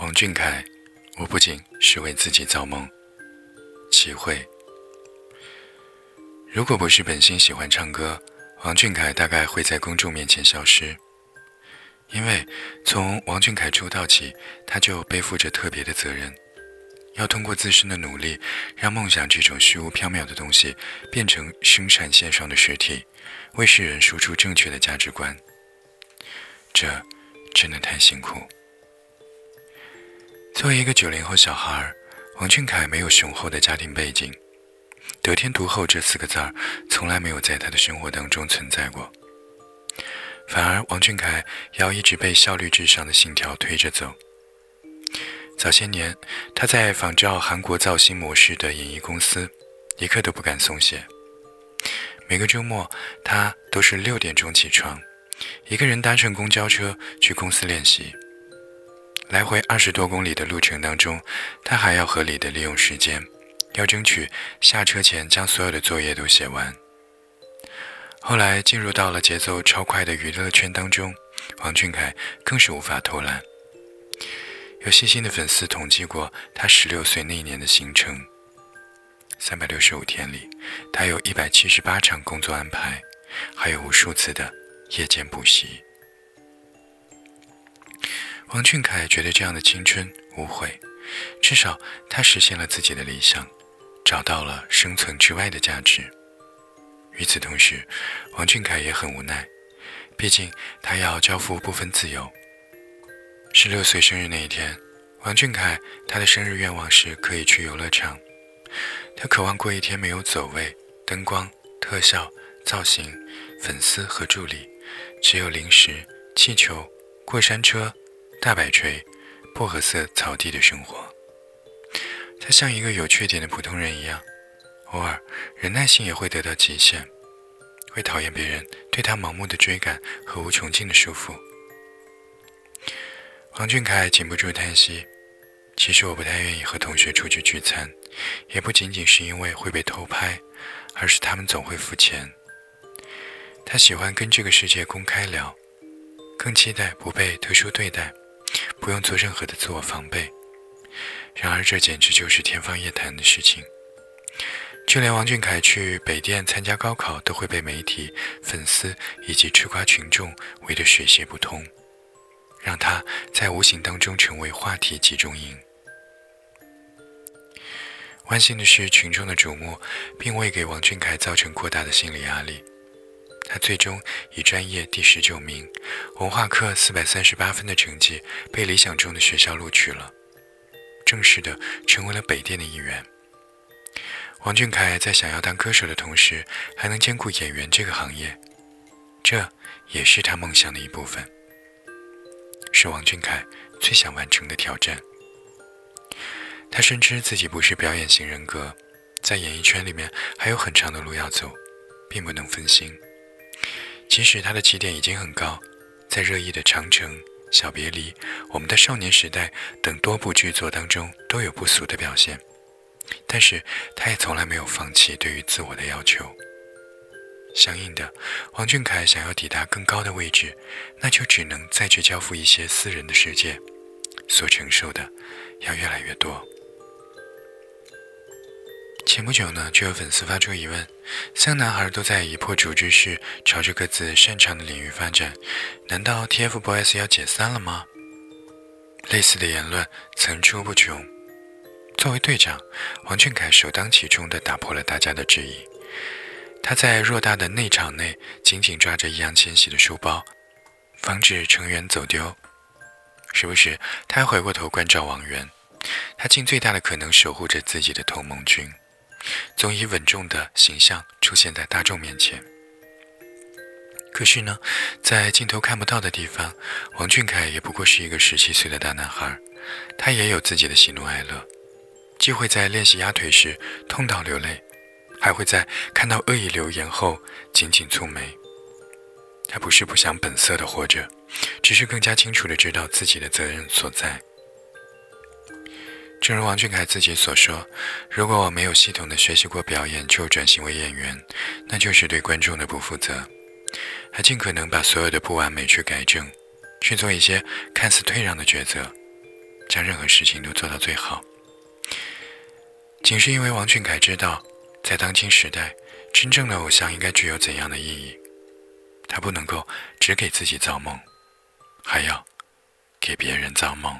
王俊凯，我不仅是为自己造梦。齐慧，如果不是本心喜欢唱歌，王俊凯大概会在公众面前消失。因为从王俊凯出道起，他就背负着特别的责任，要通过自身的努力，让梦想这种虚无缥缈的东西变成生产线上的实体，为世人输出正确的价值观。这真的太辛苦。作为一个九零后小孩，王俊凯没有雄厚的家庭背景，“得天独厚”这四个字儿从来没有在他的生活当中存在过。反而，王俊凯要一直被效率至上的信条推着走。早些年，他在仿照韩国造星模式的演艺公司，一刻都不敢松懈。每个周末，他都是六点钟起床，一个人搭乘公交车去公司练习。来回二十多公里的路程当中，他还要合理的利用时间，要争取下车前将所有的作业都写完。后来进入到了节奏超快的娱乐圈当中，王俊凯更是无法偷懒。有细心的粉丝统计过他十六岁那一年的行程：三百六十五天里，他有一百七十八场工作安排，还有无数次的夜间补习。王俊凯觉得这样的青春无悔，至少他实现了自己的理想，找到了生存之外的价值。与此同时，王俊凯也很无奈，毕竟他要交付部分自由。十六岁生日那一天，王俊凯他的生日愿望是可以去游乐场，他渴望过一天没有走位、灯光、特效、造型、粉丝和助理，只有零食、气球、过山车。大摆锤，薄荷色草地的生活。他像一个有缺点的普通人一样，偶尔忍耐性也会得到极限，会讨厌别人对他盲目的追赶和无穷尽的束缚。王俊凯禁不住叹息：“其实我不太愿意和同学出去聚餐，也不仅仅是因为会被偷拍，而是他们总会付钱。他喜欢跟这个世界公开聊，更期待不被特殊对待。”不用做任何的自我防备，然而这简直就是天方夜谭的事情。就连王俊凯去北电参加高考，都会被媒体、粉丝以及吃瓜群众围得水泄不通，让他在无形当中成为话题集中营。万幸的是，群众的瞩目并未给王俊凯造成过大的心理压力。他最终以专业第十九名、文化课四百三十八分的成绩被理想中的学校录取了，正式的成为了北电的一员。王俊凯在想要当歌手的同时，还能兼顾演员这个行业，这也是他梦想的一部分，是王俊凯最想完成的挑战。他深知自己不是表演型人格，在演艺圈里面还有很长的路要走，并不能分心。即使他的起点已经很高，在热议的《长城》《小别离》《我们的少年时代》等多部剧作当中都有不俗的表现，但是他也从来没有放弃对于自我的要求。相应的，王俊凯想要抵达更高的位置，那就只能再去交付一些私人的世界，所承受的要越来越多。前不久呢，就有粉丝发出疑问：三个男孩都在以破竹之势朝着各自擅长的领域发展，难道 TFBOYS 要解散了吗？类似的言论层出不穷。作为队长，王俊凯首当其冲地打破了大家的质疑。他在偌大的内场内紧紧抓着易烊千玺的书包，防止成员走丢。时不时，他还回过头关照王源。他尽最大的可能守护着自己的同盟军。总以稳重的形象出现在大众面前。可是呢，在镜头看不到的地方，王俊凯也不过是一个十七岁的大男孩，他也有自己的喜怒哀乐，既会在练习压腿时痛到流泪，还会在看到恶意留言后紧紧蹙眉。他不是不想本色的活着，只是更加清楚的知道自己的责任所在。正如王俊凯自己所说。如果我没有系统的学习过表演就转型为演员那就是对观众的不负责。还尽可能把所有的不完美去改正去做一些看似退让的抉择将任何事情都做到最好。仅是因为王俊凯知道在当今时代真正的偶像应该具有怎样的意义他不能够只给自己造梦还要给别人造梦。